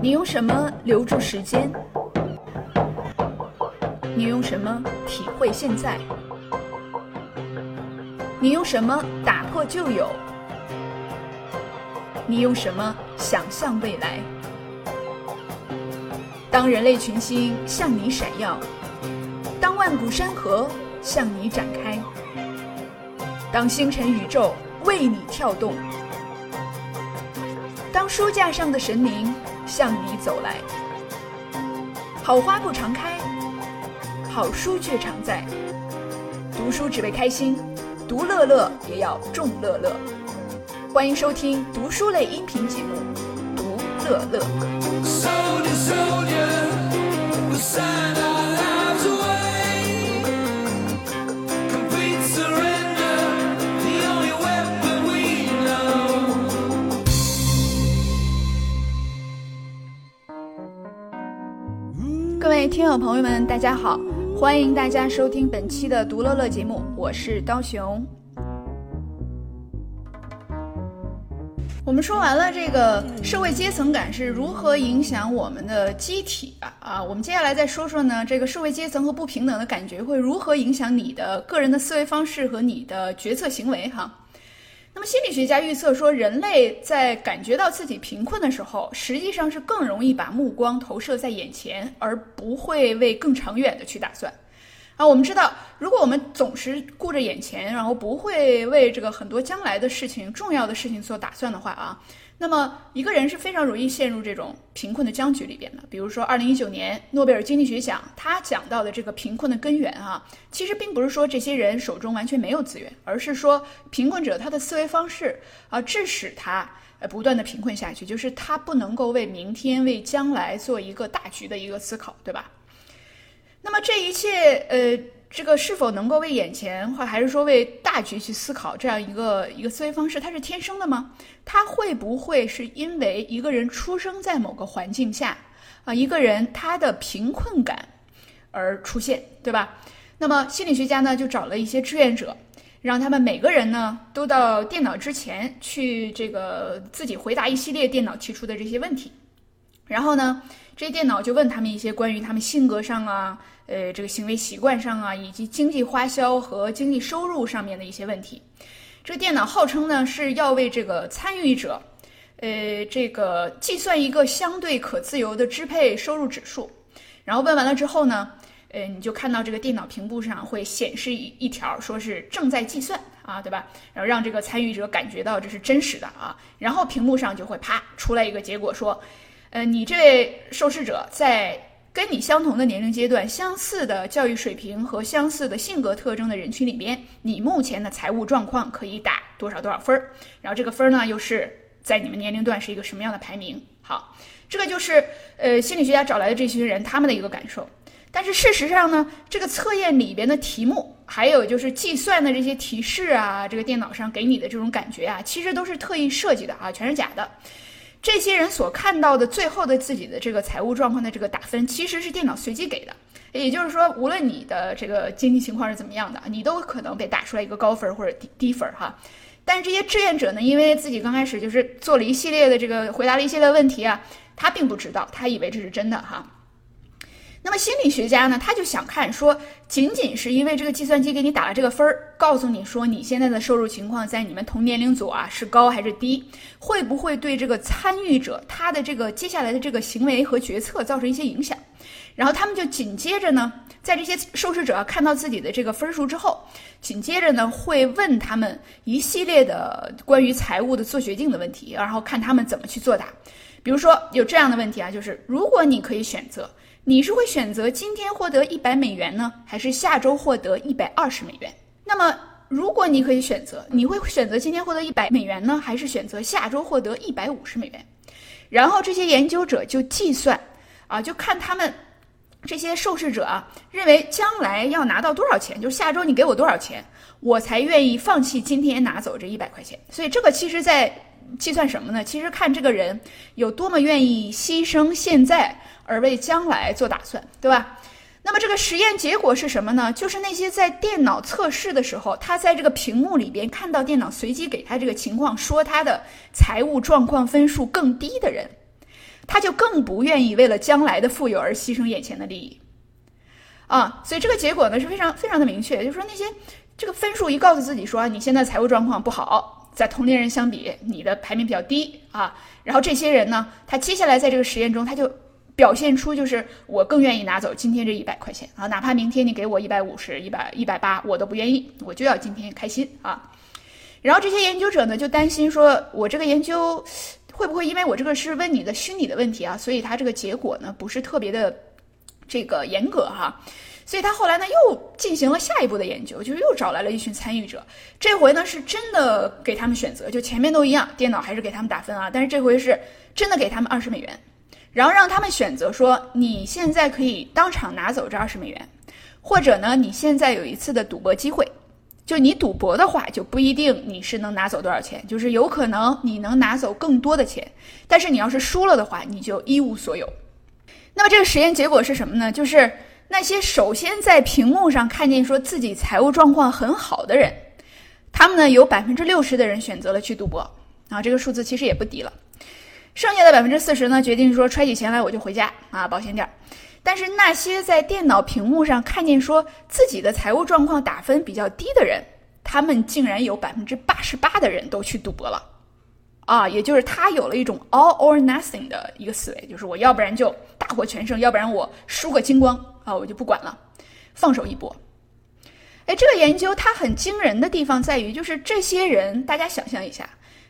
你用什么留住时间？你用什么体会现在？你用什么打破旧有？你用什么想象未来？当人类群星向你闪耀，当万古山河向你展开，当星辰宇宙为你跳动，当书架上的神灵向你走来，好花不常开，好书却常在。读书只为开心，读乐乐也要众乐乐。欢迎收听读书类音频节目《读乐乐》。朋友们，大家好，欢迎大家收听本期的《独乐乐》节目，我是刀熊。我们说完了这个社会阶层感是如何影响我们的机体啊啊，我们接下来再说说呢，这个社会阶层和不平等的感觉会如何影响你的个人的思维方式和你的决策行为哈。那么心理学家预测说，人类在感觉到自己贫困的时候，实际上是更容易把目光投射在眼前，而不会为更长远的去打算。啊，我们知道，如果我们总是顾着眼前，然后不会为这个很多将来的事情、重要的事情所打算的话啊，那么一个人是非常容易陷入这种贫困的僵局里边的。比如说，二零一九年诺贝尔经济学奖，他讲到的这个贫困的根源啊，其实并不是说这些人手中完全没有资源，而是说贫困者他的思维方式啊，致使他呃不断的贫困下去，就是他不能够为明天、为将来做一个大局的一个思考，对吧？那么这一切，呃，这个是否能够为眼前，或还是说为大局去思考这样一个一个思维方式，它是天生的吗？它会不会是因为一个人出生在某个环境下，啊，一个人他的贫困感而出现，对吧？那么心理学家呢，就找了一些志愿者，让他们每个人呢都到电脑之前去，这个自己回答一系列电脑提出的这些问题，然后呢，这电脑就问他们一些关于他们性格上啊。呃，这个行为习惯上啊，以及经济花销和经济收入上面的一些问题，这个电脑号称呢是要为这个参与者，呃，这个计算一个相对可自由的支配收入指数。然后问完了之后呢，呃，你就看到这个电脑屏幕上会显示一一条，说是正在计算啊，对吧？然后让这个参与者感觉到这是真实的啊。然后屏幕上就会啪出来一个结果，说，呃，你这位受试者在。跟你相同的年龄阶段、相似的教育水平和相似的性格特征的人群里边，你目前的财务状况可以打多少多少分儿？然后这个分儿呢，又是在你们年龄段是一个什么样的排名？好，这个就是呃心理学家找来的这群人他们的一个感受。但是事实上呢，这个测验里边的题目，还有就是计算的这些提示啊，这个电脑上给你的这种感觉啊，其实都是特意设计的啊，全是假的。这些人所看到的最后的自己的这个财务状况的这个打分，其实是电脑随机给的。也就是说，无论你的这个经济情况是怎么样的，你都可能被打出来一个高分或者低低分哈。但是这些志愿者呢，因为自己刚开始就是做了一系列的这个回答了一系列问题啊，他并不知道，他以为这是真的哈。那么心理学家呢，他就想看说，仅仅是因为这个计算机给你打了这个分儿，告诉你说你现在的收入情况在你们同年龄组啊是高还是低，会不会对这个参与者他的这个接下来的这个行为和决策造成一些影响？然后他们就紧接着呢，在这些受试者看到自己的这个分数之后，紧接着呢会问他们一系列的关于财务的做决定的问题，然后看他们怎么去作答。比如说有这样的问题啊，就是如果你可以选择。你是会选择今天获得一百美元呢，还是下周获得一百二十美元？那么，如果你可以选择，你会选择今天获得一百美元呢，还是选择下周获得一百五十美元？然后这些研究者就计算，啊，就看他们这些受试者啊，认为将来要拿到多少钱，就是下周你给我多少钱，我才愿意放弃今天拿走这一百块钱。所以这个其实在计算什么呢？其实看这个人有多么愿意牺牲现在。而为将来做打算，对吧？那么这个实验结果是什么呢？就是那些在电脑测试的时候，他在这个屏幕里边看到电脑随机给他这个情况，说他的财务状况分数更低的人，他就更不愿意为了将来的富有而牺牲眼前的利益。啊，所以这个结果呢是非常非常的明确，就是说那些这个分数一告诉自己说你现在财务状况不好，在同龄人相比你的排名比较低啊，然后这些人呢，他接下来在这个实验中他就表现出就是我更愿意拿走今天这一百块钱啊，哪怕明天你给我一百五十、一百一百八，我都不愿意，我就要今天开心啊。然后这些研究者呢就担心说，我这个研究会不会因为我这个是问你的虚拟的问题啊，所以他这个结果呢不是特别的。这个严格哈，所以他后来呢又进行了下一步的研究，就是又找来了一群参与者，这回呢是真的给他们选择，就前面都一样，电脑还是给他们打分啊，但是这回是真的给他们二十美元，然后让他们选择说，你现在可以当场拿走这二十美元，或者呢你现在有一次的赌博机会，就你赌博的话就不一定你是能拿走多少钱，就是有可能你能拿走更多的钱，但是你要是输了的话，你就一无所有。那么这个实验结果是什么呢？就是那些首先在屏幕上看见说自己财务状况很好的人，他们呢有百分之六十的人选择了去赌博啊，这个数字其实也不低了。剩下的百分之四十呢，决定说揣起钱来我就回家啊，保险点儿。但是那些在电脑屏幕上看见说自己的财务状况打分比较低的人，他们竟然有百分之八十八的人都去赌博了。啊，也就是他有了一种 all or nothing 的一个思维，就是我要不然就大获全胜，要不然我输个精光啊，我就不管了，放手一搏。哎，这个研究它很惊人的地方在于，就是这些人，大家想象一下，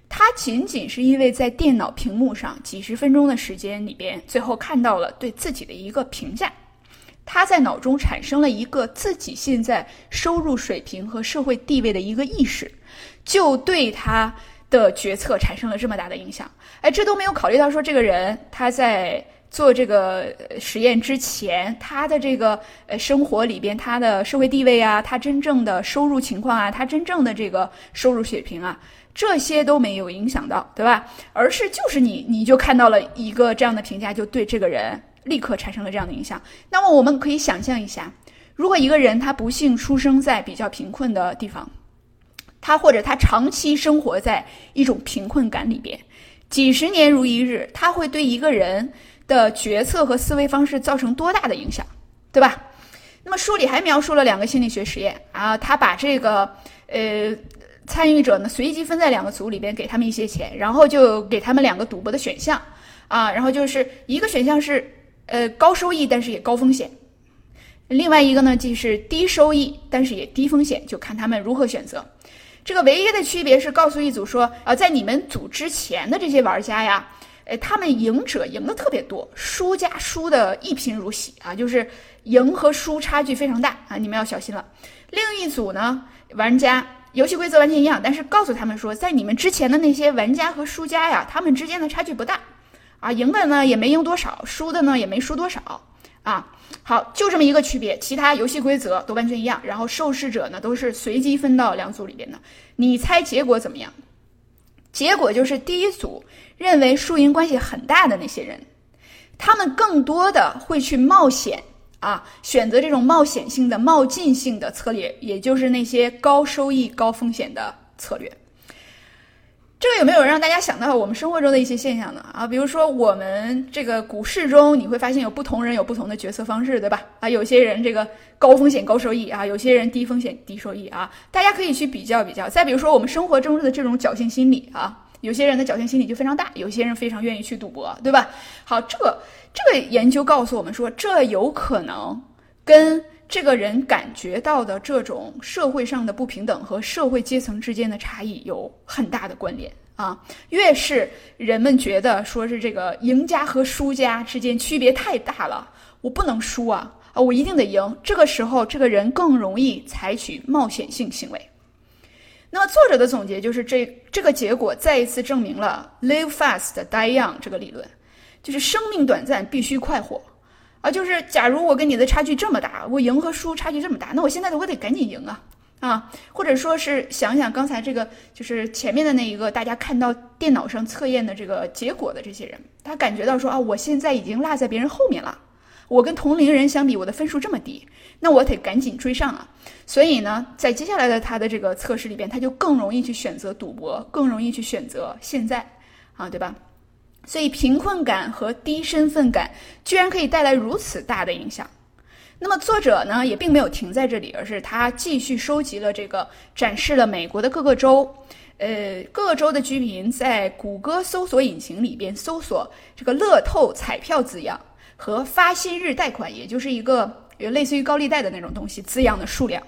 他仅仅是因为在电脑屏幕上几十分钟的时间里边，最后看到了对自己的一个评价，他在脑中产生了一个自己现在收入水平和社会地位的一个意识，就对他。的决策产生了这么大的影响，哎，这都没有考虑到说这个人他在做这个实验之前，他的这个呃生活里边，他的社会地位啊，他真正的收入情况啊，他真正的这个收入水平啊，这些都没有影响到，对吧？而是就是你你就看到了一个这样的评价，就对这个人立刻产生了这样的影响。那么我们可以想象一下，如果一个人他不幸出生在比较贫困的地方。他或者他长期生活在一种贫困感里边，几十年如一日，他会对一个人的决策和思维方式造成多大的影响，对吧？那么书里还描述了两个心理学实验啊，他把这个呃参与者呢随机分在两个组里边，给他们一些钱，然后就给他们两个赌博的选项啊，然后就是一个选项是呃高收益，但是也高风险，另外一个呢既是低收益，但是也低风险，就看他们如何选择。这个唯一的区别是告诉一组说，啊，在你们组之前的这些玩家呀，哎，他们赢者赢的特别多，输家输的一贫如洗啊，就是赢和输差距非常大啊，你们要小心了。另一组呢，玩家游戏规则完全一样，但是告诉他们说，在你们之前的那些玩家和输家呀，他们之间的差距不大，啊，赢的呢也没赢多少，输的呢也没输多少。啊，好，就这么一个区别，其他游戏规则都完全一样。然后受试者呢都是随机分到两组里边的，你猜结果怎么样？结果就是第一组认为输赢关系很大的那些人，他们更多的会去冒险啊，选择这种冒险性的、冒进性的策略，也就是那些高收益、高风险的策略。这个有没有让大家想到我们生活中的一些现象呢？啊，比如说我们这个股市中，你会发现有不同人有不同的决策方式，对吧？啊，有些人这个高风险高收益啊，有些人低风险低收益啊，大家可以去比较比较。再比如说我们生活中的这种侥幸心理啊，有些人的侥幸心理就非常大，有些人非常愿意去赌博，对吧？好，这个这个研究告诉我们说，这有可能跟。这个人感觉到的这种社会上的不平等和社会阶层之间的差异有很大的关联啊！越是人们觉得说是这个赢家和输家之间区别太大了，我不能输啊啊，我一定得赢。这个时候，这个人更容易采取冒险性行为。那么，作者的总结就是这这个结果再一次证明了 “live fast, die young” 这个理论，就是生命短暂，必须快活。啊，就是假如我跟你的差距这么大，我赢和输差距这么大，那我现在我得赶紧赢啊啊！或者说是想想刚才这个，就是前面的那一个，大家看到电脑上测验的这个结果的这些人，他感觉到说啊，我现在已经落在别人后面了，我跟同龄人相比，我的分数这么低，那我得赶紧追上啊！所以呢，在接下来的他的这个测试里边，他就更容易去选择赌博，更容易去选择现在啊，对吧？所以贫困感和低身份感居然可以带来如此大的影响。那么作者呢也并没有停在这里，而是他继续收集了这个，展示了美国的各个州，呃，各个州的居民在谷歌搜索引擎里边搜索这个“乐透彩票”字样和“发薪日贷款”，也就是一个类似于高利贷的那种东西字样的数量。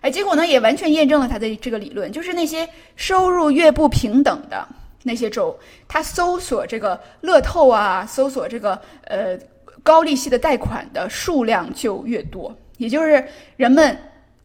哎，结果呢也完全验证了他的这个理论，就是那些收入越不平等的那些州，他搜索这个乐透啊，搜索这个呃。高利息的贷款的数量就越多，也就是人们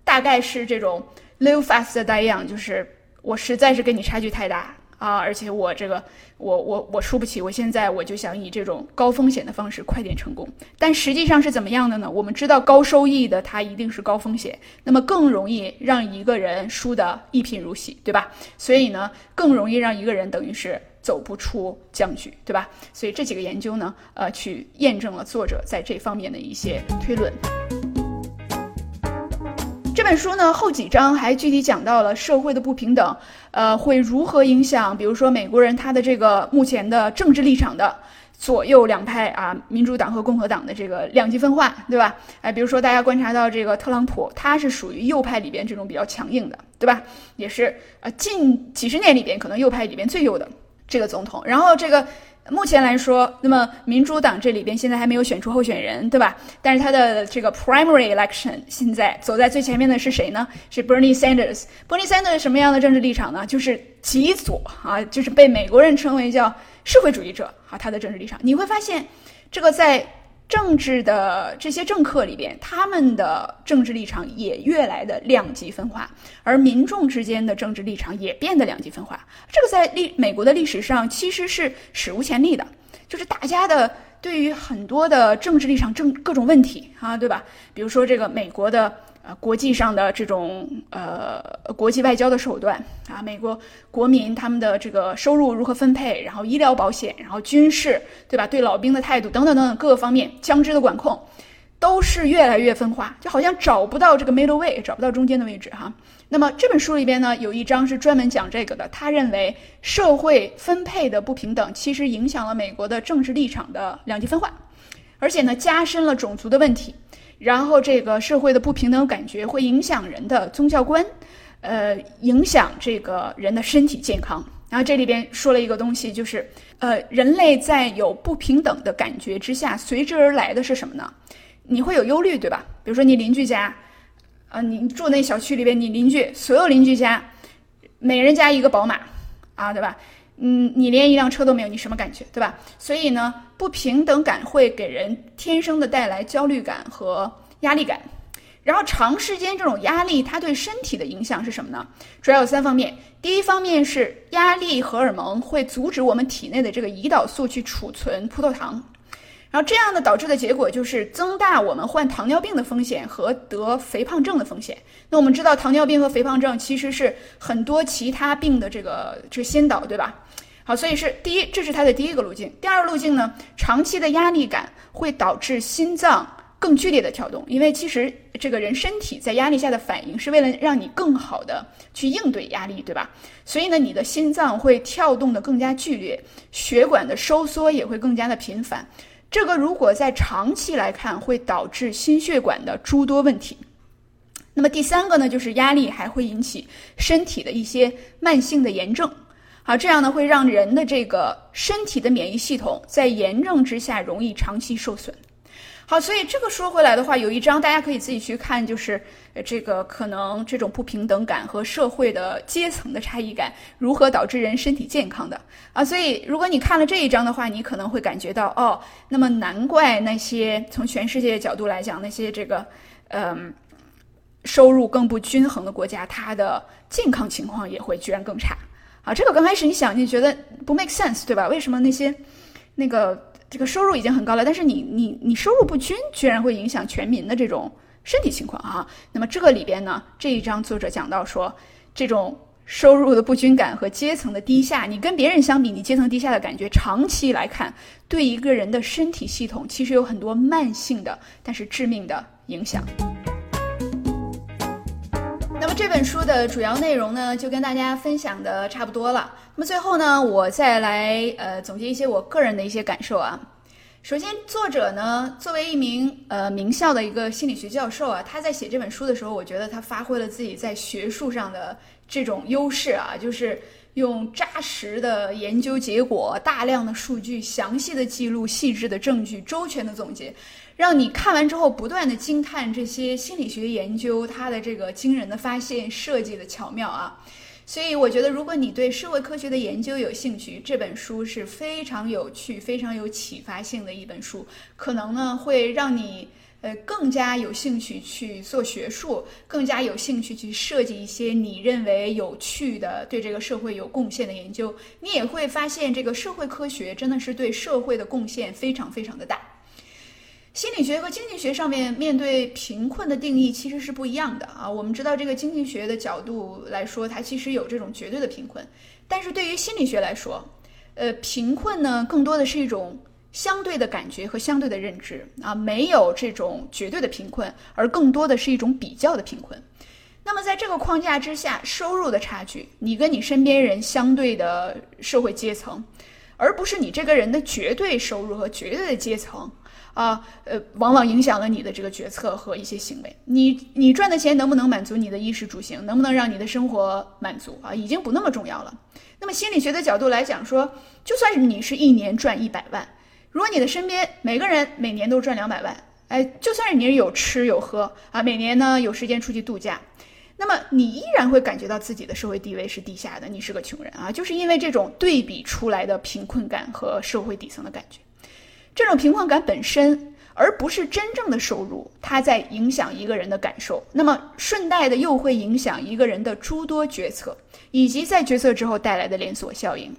大概是这种 live fast die young，就是我实在是跟你差距太大啊，而且我这个我我我输不起，我现在我就想以这种高风险的方式快点成功。但实际上是怎么样的呢？我们知道高收益的它一定是高风险，那么更容易让一个人输得一贫如洗，对吧？所以呢，更容易让一个人等于是。走不出僵局，对吧？所以这几个研究呢，呃，去验证了作者在这方面的一些推论。本书呢，后几章还具体讲到了社会的不平等，呃，会如何影响，比如说美国人他的这个目前的政治立场的左右两派啊，民主党和共和党的这个两极分化，对吧？哎，比如说大家观察到这个特朗普，他是属于右派里边这种比较强硬的，对吧？也是呃近几十年里边可能右派里边最右的。这个总统，然后这个目前来说，那么民主党这里边现在还没有选出候选人，对吧？但是他的这个 primary election 现在走在最前面的是谁呢？是 Bernie Sanders。Bernie Sanders 什么样的政治立场呢？就是极左啊，就是被美国人称为叫社会主义者啊。他的政治立场，你会发现这个在。政治的这些政客里边，他们的政治立场也越来的两极分化，而民众之间的政治立场也变得两极分化。这个在历美国的历史上其实是史无前例的，就是大家的对于很多的政治立场、政各种问题啊，对吧？比如说这个美国的。国际上的这种呃国际外交的手段啊，美国国民他们的这个收入如何分配，然后医疗保险，然后军事，对吧？对老兵的态度等等等等各个方面，枪支的管控，都是越来越分化，就好像找不到这个 middle way，找不到中间的位置哈。那么这本书里边呢，有一章是专门讲这个的。他认为社会分配的不平等，其实影响了美国的政治立场的两极分化，而且呢，加深了种族的问题。然后，这个社会的不平等感觉会影响人的宗教观，呃，影响这个人的身体健康。然后这里边说了一个东西，就是呃，人类在有不平等的感觉之下，随之而来的是什么呢？你会有忧虑，对吧？比如说你邻居家，呃，你住那小区里边，你邻居所有邻居家，每人家一个宝马，啊，对吧？嗯，你连一辆车都没有，你什么感觉，对吧？所以呢，不平等感会给人天生的带来焦虑感和压力感，然后长时间这种压力，它对身体的影响是什么呢？主要有三方面。第一方面是压力荷尔蒙会阻止我们体内的这个胰岛素去储存葡萄糖。然后这样的导致的结果就是增大我们患糖尿病的风险和得肥胖症的风险。那我们知道糖尿病和肥胖症其实是很多其他病的这个这先导，对吧？好，所以是第一，这是它的第一个路径。第二个路径呢，长期的压力感会导致心脏更剧烈的跳动，因为其实这个人身体在压力下的反应是为了让你更好的去应对压力，对吧？所以呢，你的心脏会跳动的更加剧烈，血管的收缩也会更加的频繁。这个如果在长期来看，会导致心血管的诸多问题。那么第三个呢，就是压力还会引起身体的一些慢性的炎症。好，这样呢会让人的这个身体的免疫系统在炎症之下容易长期受损。好，所以这个说回来的话，有一章大家可以自己去看，就是这个可能这种不平等感和社会的阶层的差异感如何导致人身体健康的啊。所以如果你看了这一章的话，你可能会感觉到哦，那么难怪那些从全世界角度来讲，那些这个嗯收入更不均衡的国家，它的健康情况也会居然更差啊。这个刚开始你想你觉得不 make sense 对吧？为什么那些那个？这个收入已经很高了，但是你你你收入不均，居然会影响全民的这种身体情况啊。那么这个里边呢，这一章作者讲到说，这种收入的不均感和阶层的低下，你跟别人相比，你阶层低下的感觉，长期来看，对一个人的身体系统其实有很多慢性的，但是致命的影响。这本书的主要内容呢，就跟大家分享的差不多了。那么最后呢，我再来呃总结一些我个人的一些感受啊。首先，作者呢作为一名呃名校的一个心理学教授啊，他在写这本书的时候，我觉得他发挥了自己在学术上的这种优势啊，就是用扎实的研究结果、大量的数据、详细的记录、细致的证据、周全的总结。让你看完之后不断的惊叹这些心理学研究它的这个惊人的发现设计的巧妙啊，所以我觉得如果你对社会科学的研究有兴趣，这本书是非常有趣、非常有启发性的一本书，可能呢会让你呃更加有兴趣去做学术，更加有兴趣去设计一些你认为有趣的、对这个社会有贡献的研究。你也会发现这个社会科学真的是对社会的贡献非常非常的大。心理学和经济学上面面对贫困的定义其实是不一样的啊。我们知道，这个经济学的角度来说，它其实有这种绝对的贫困，但是对于心理学来说，呃，贫困呢更多的是一种相对的感觉和相对的认知啊，没有这种绝对的贫困，而更多的是一种比较的贫困。那么在这个框架之下，收入的差距，你跟你身边人相对的社会阶层，而不是你这个人的绝对收入和绝对的阶层。啊，呃，往往影响了你的这个决策和一些行为。你你赚的钱能不能满足你的衣食住行，能不能让你的生活满足啊，已经不那么重要了。那么心理学的角度来讲，说就算你是一年赚一百万，如果你的身边每个人每年都赚两百万，哎，就算是你有吃有喝啊，每年呢有时间出去度假，那么你依然会感觉到自己的社会地位是低下的，你是个穷人啊，就是因为这种对比出来的贫困感和社会底层的感觉。这种贫困感本身，而不是真正的收入，它在影响一个人的感受。那么顺带的又会影响一个人的诸多决策，以及在决策之后带来的连锁效应。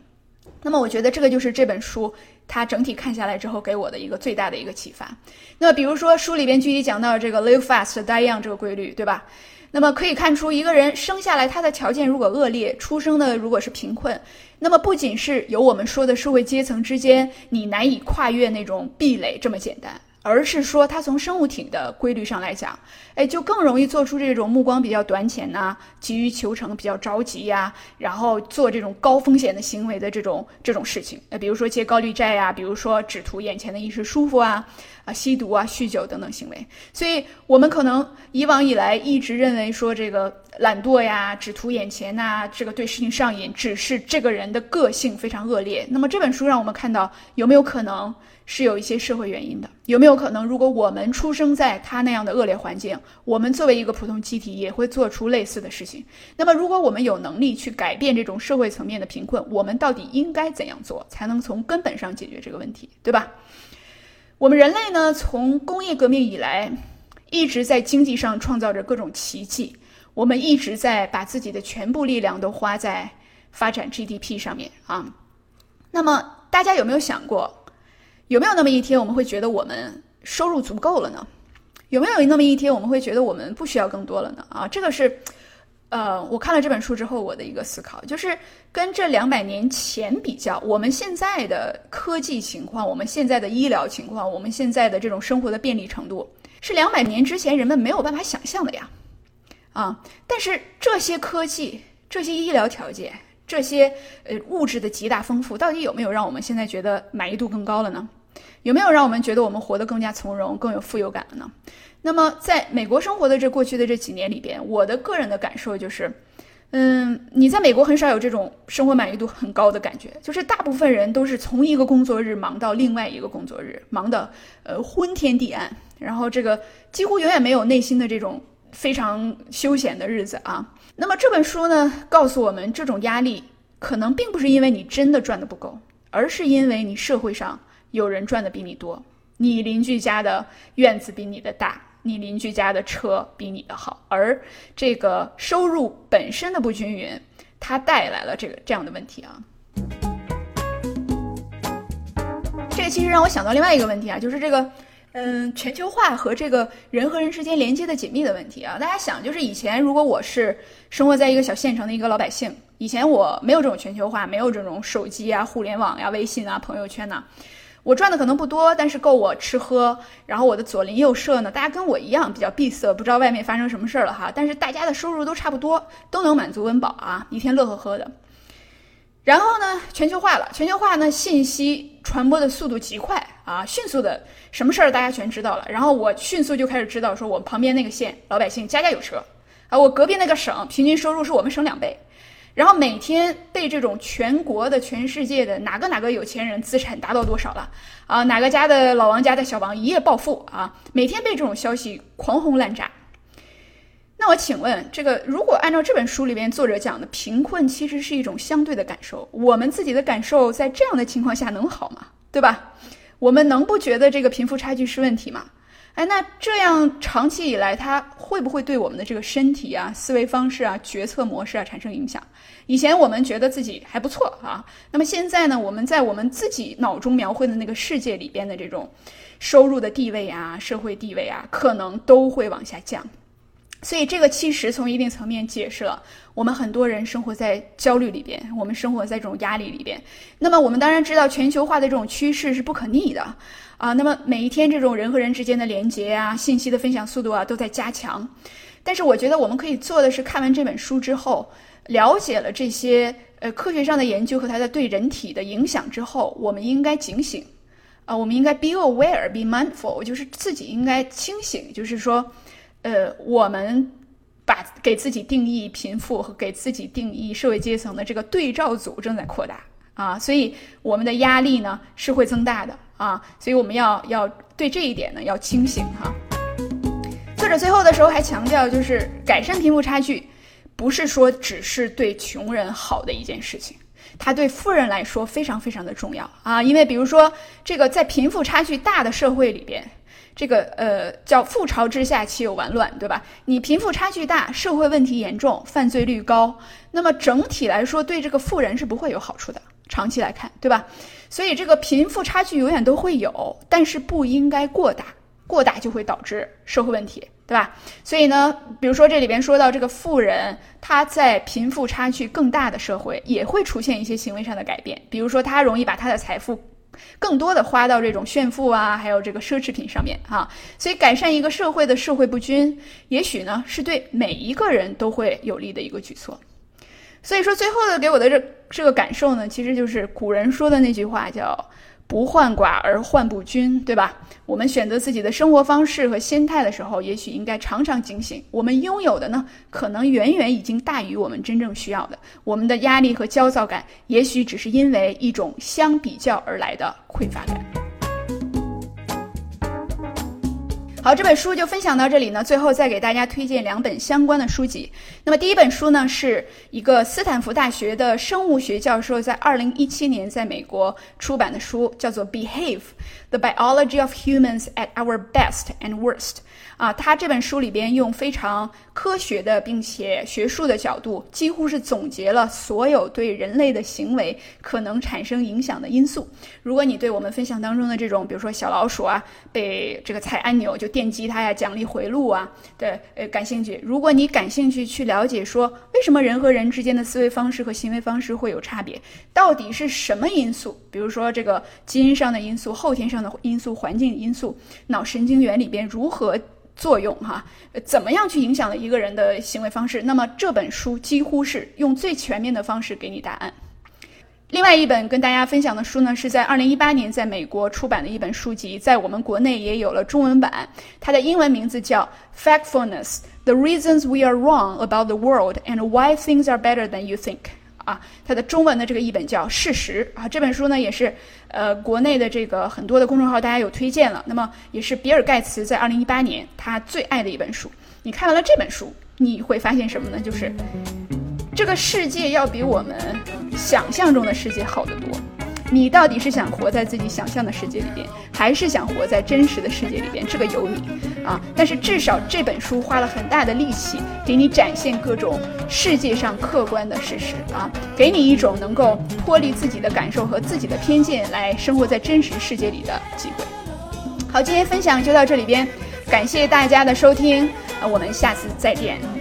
那么我觉得这个就是这本书它整体看下来之后给我的一个最大的一个启发。那么比如说书里边具体讲到这个 live fast die young 这个规律，对吧？那么可以看出，一个人生下来，他的条件如果恶劣，出生的如果是贫困，那么不仅是有我们说的社会阶层之间你难以跨越那种壁垒这么简单。而是说，它从生物体的规律上来讲，哎，就更容易做出这种目光比较短浅呐、急于求成、比较着急呀，然后做这种高风险的行为的这种这种事情。呃，比如说借高利贷呀，比如说只图眼前的一时舒服啊，啊，吸毒啊、酗酒等等行为。所以，我们可能以往以来一直认为说，这个懒惰呀、只图眼前呐，这个对事情上瘾，只是这个人的个性非常恶劣。那么这本书让我们看到，有没有可能？是有一些社会原因的，有没有可能，如果我们出生在他那样的恶劣环境，我们作为一个普通机体也会做出类似的事情？那么，如果我们有能力去改变这种社会层面的贫困，我们到底应该怎样做，才能从根本上解决这个问题，对吧？我们人类呢，从工业革命以来，一直在经济上创造着各种奇迹，我们一直在把自己的全部力量都花在发展 GDP 上面啊。那么，大家有没有想过？有没有那么一天，我们会觉得我们收入足够了呢？有没有那么一天，我们会觉得我们不需要更多了呢？啊，这个是，呃，我看了这本书之后我的一个思考，就是跟这两百年前比较，我们现在的科技情况，我们现在的医疗情况，我们现在的这种生活的便利程度，是两百年之前人们没有办法想象的呀。啊，但是这些科技，这些医疗条件，这些呃物质的极大丰富，到底有没有让我们现在觉得满意度更高了呢？有没有让我们觉得我们活得更加从容、更有富有感了呢？那么，在美国生活的这过去的这几年里边，我的个人的感受就是，嗯，你在美国很少有这种生活满意度很高的感觉，就是大部分人都是从一个工作日忙到另外一个工作日，忙得呃昏天地暗，然后这个几乎永远没有内心的这种非常休闲的日子啊。那么这本书呢，告诉我们，这种压力可能并不是因为你真的赚的不够，而是因为你社会上。有人赚的比你多，你邻居家的院子比你的大，你邻居家的车比你的好，而这个收入本身的不均匀，它带来了这个这样的问题啊。这个其实让我想到另外一个问题啊，就是这个，嗯，全球化和这个人和人之间连接的紧密的问题啊。大家想，就是以前如果我是生活在一个小县城的一个老百姓，以前我没有这种全球化，没有这种手机啊、互联网呀、微信啊、朋友圈呐。我赚的可能不多，但是够我吃喝。然后我的左邻右舍呢，大家跟我一样比较闭塞，不知道外面发生什么事儿了哈。但是大家的收入都差不多，都能满足温饱啊，一天乐呵呵的。然后呢，全球化了，全球化呢，信息传播的速度极快啊，迅速的，什么事儿大家全知道了。然后我迅速就开始知道，说我旁边那个县老百姓家家有车啊，我隔壁那个省平均收入是我们省两倍。然后每天被这种全国的、全世界的哪个哪个有钱人资产达到多少了啊？哪个家的老王家的小王一夜暴富啊？每天被这种消息狂轰滥炸。那我请问，这个如果按照这本书里边作者讲的，贫困其实是一种相对的感受，我们自己的感受在这样的情况下能好吗？对吧？我们能不觉得这个贫富差距是问题吗？哎，那这样长期以来，它会不会对我们的这个身体啊、思维方式啊、决策模式啊产生影响？以前我们觉得自己还不错啊，那么现在呢，我们在我们自己脑中描绘的那个世界里边的这种收入的地位啊、社会地位啊，可能都会往下降。所以这个其实从一定层面解释了我们很多人生活在焦虑里边，我们生活在这种压力里边。那么我们当然知道全球化的这种趋势是不可逆的。啊，那么每一天这种人和人之间的连接啊，信息的分享速度啊，都在加强。但是我觉得我们可以做的是，看完这本书之后，了解了这些呃科学上的研究和它的对人体的影响之后，我们应该警醒啊，我们应该 be aware，be mindful，就是自己应该清醒，就是说，呃，我们把给自己定义贫富和给自己定义社会阶层的这个对照组正在扩大啊，所以我们的压力呢是会增大的。啊，所以我们要要对这一点呢要清醒哈。作者最后的时候还强调，就是改善贫富差距，不是说只是对穷人好的一件事情，它对富人来说非常非常的重要啊。因为比如说这个在贫富差距大的社会里边，这个呃叫覆巢之下岂有完卵，对吧？你贫富差距大，社会问题严重，犯罪率高，那么整体来说对这个富人是不会有好处的。长期来看，对吧？所以这个贫富差距永远都会有，但是不应该过大，过大就会导致社会问题，对吧？所以呢，比如说这里边说到这个富人，他在贫富差距更大的社会也会出现一些行为上的改变，比如说他容易把他的财富更多的花到这种炫富啊，还有这个奢侈品上面哈。所以改善一个社会的社会不均，也许呢是对每一个人都会有利的一个举措。所以说，最后的给我的这这个感受呢，其实就是古人说的那句话，叫“不患寡而患不均”，对吧？我们选择自己的生活方式和心态的时候，也许应该常常警醒，我们拥有的呢，可能远远已经大于我们真正需要的。我们的压力和焦躁感，也许只是因为一种相比较而来的匮乏感。好，这本书就分享到这里呢。最后再给大家推荐两本相关的书籍。那么第一本书呢，是一个斯坦福大学的生物学教授在二零一七年在美国出版的书，叫做《Behave: The Biology of Humans at Our Best and Worst》。啊，他这本书里边用非常科学的并且学术的角度，几乎是总结了所有对人类的行为可能产生影响的因素。如果你对我们分享当中的这种，比如说小老鼠啊，被这个踩按钮就电击它呀，奖励回路啊的呃感兴趣，如果你感兴趣去了解说为什么人和人之间的思维方式和行为方式会有差别，到底是什么因素？比如说这个基因上的因素、后天上的因素、环境因素、脑神经元里边如何？作用哈，怎么样去影响了一个人的行为方式？那么这本书几乎是用最全面的方式给你答案。另外一本跟大家分享的书呢，是在二零一八年在美国出版的一本书籍，在我们国内也有了中文版。它的英文名字叫《Factfulness: The Reasons We Are Wrong About the World and Why Things Are Better Than You Think》啊，它的中文的这个译本叫《事实》啊。这本书呢，也是。呃，国内的这个很多的公众号，大家有推荐了。那么，也是比尔盖茨在二零一八年他最爱的一本书。你看完了这本书，你会发现什么呢？就是这个世界要比我们想象中的世界好得多。你到底是想活在自己想象的世界里边，还是想活在真实的世界里边？这个由你啊。但是至少这本书花了很大的力气，给你展现各种世界上客观的事实啊，给你一种能够脱离自己的感受和自己的偏见来生活在真实世界里的机会。好，今天分享就到这里边，感谢大家的收听，我们下次再见。